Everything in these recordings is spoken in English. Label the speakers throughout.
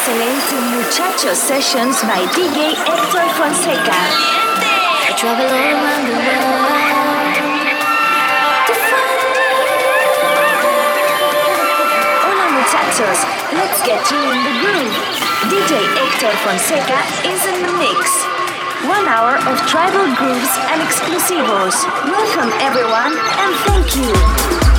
Speaker 1: listening to Muchachos Sessions by DJ Hector Fonseca. I travel all around the world to find. Hola muchachos, let's get you in the groove. DJ Hector Fonseca is in the mix. One hour of tribal grooves and exclusivos. Welcome everyone and thank you.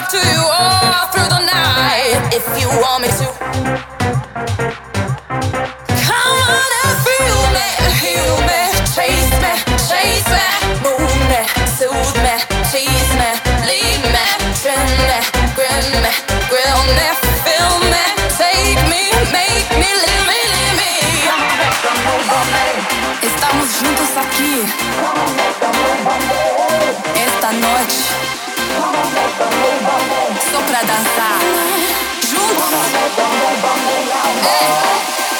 Speaker 2: talk to you all through
Speaker 3: the
Speaker 2: night if you want me to.
Speaker 3: pra
Speaker 4: dançar juntos. Ei.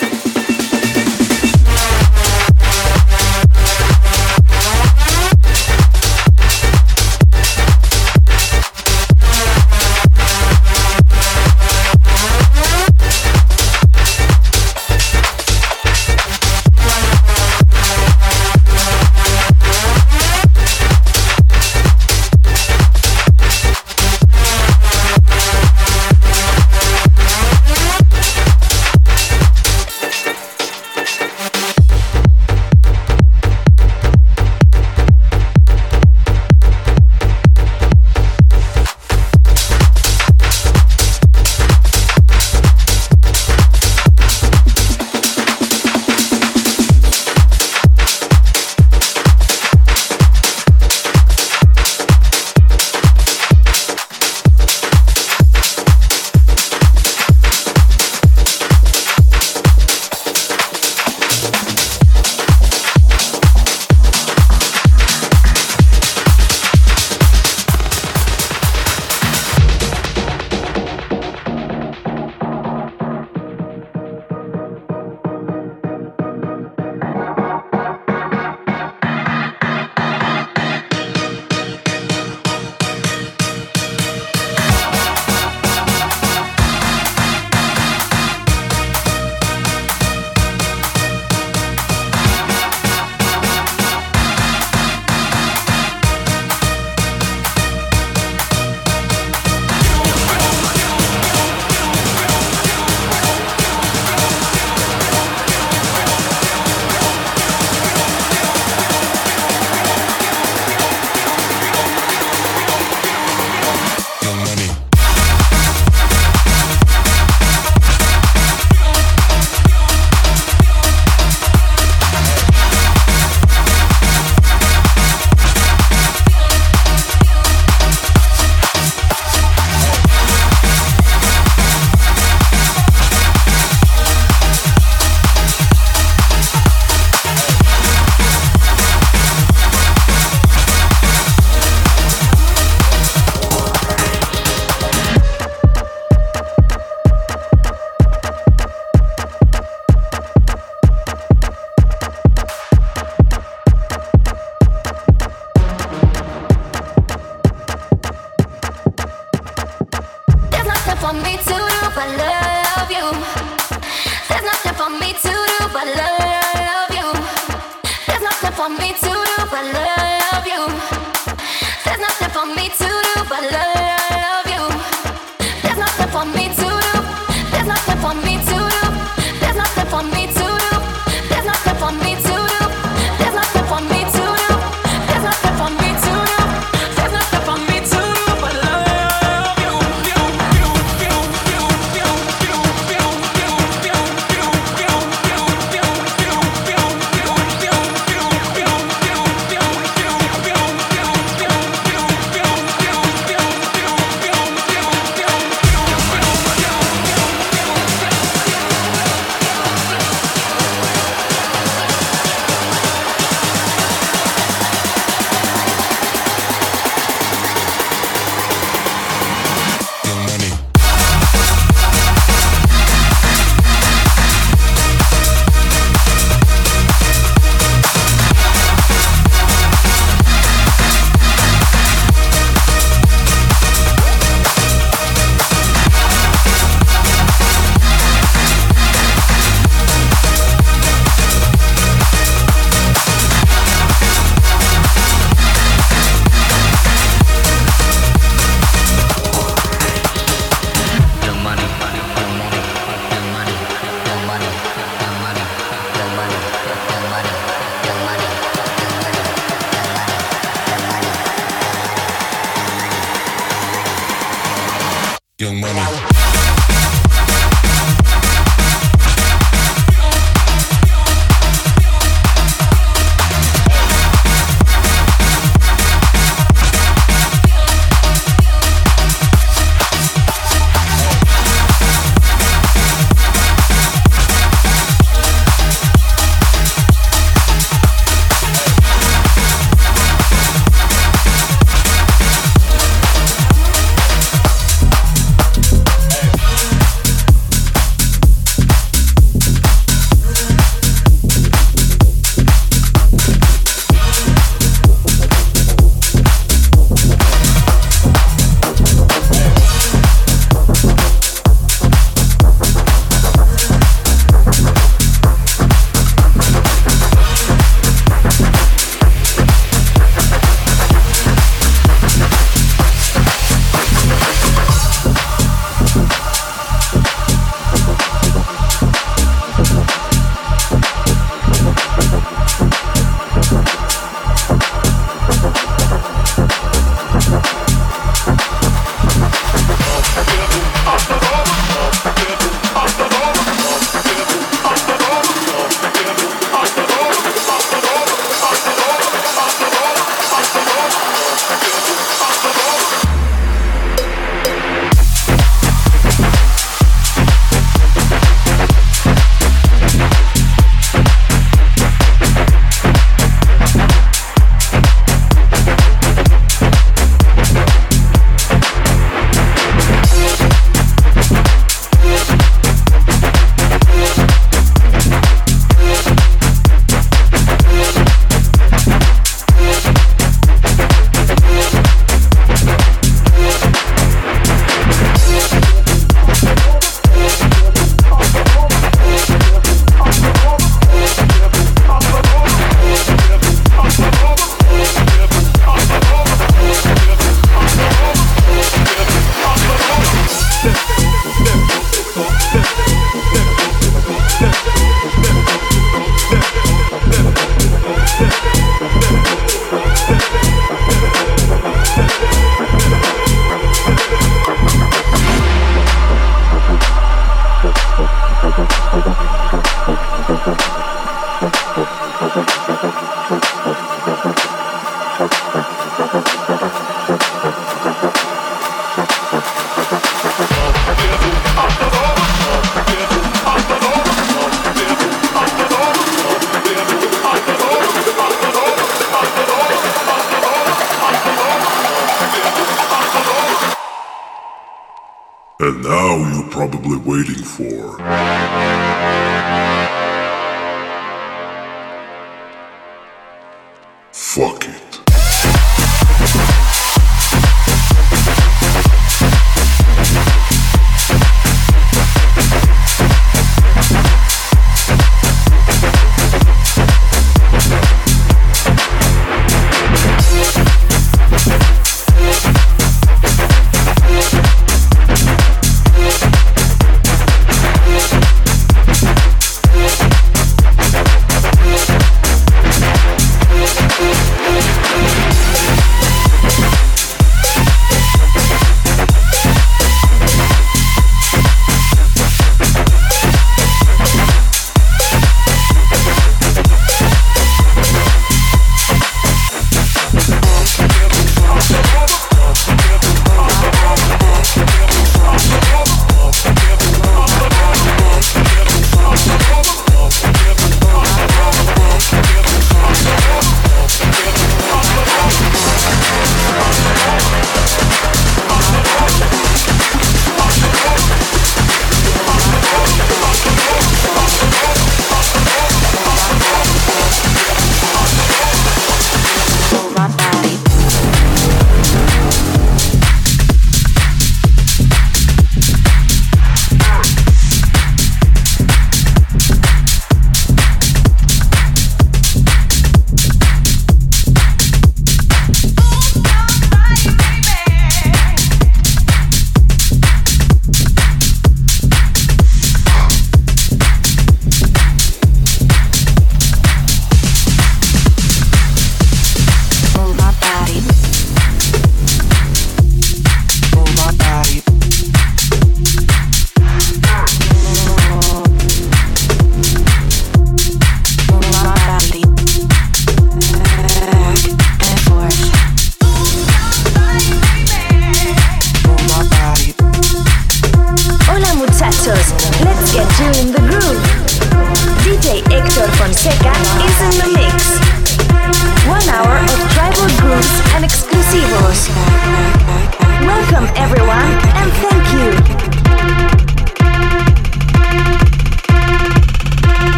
Speaker 4: probably waiting for.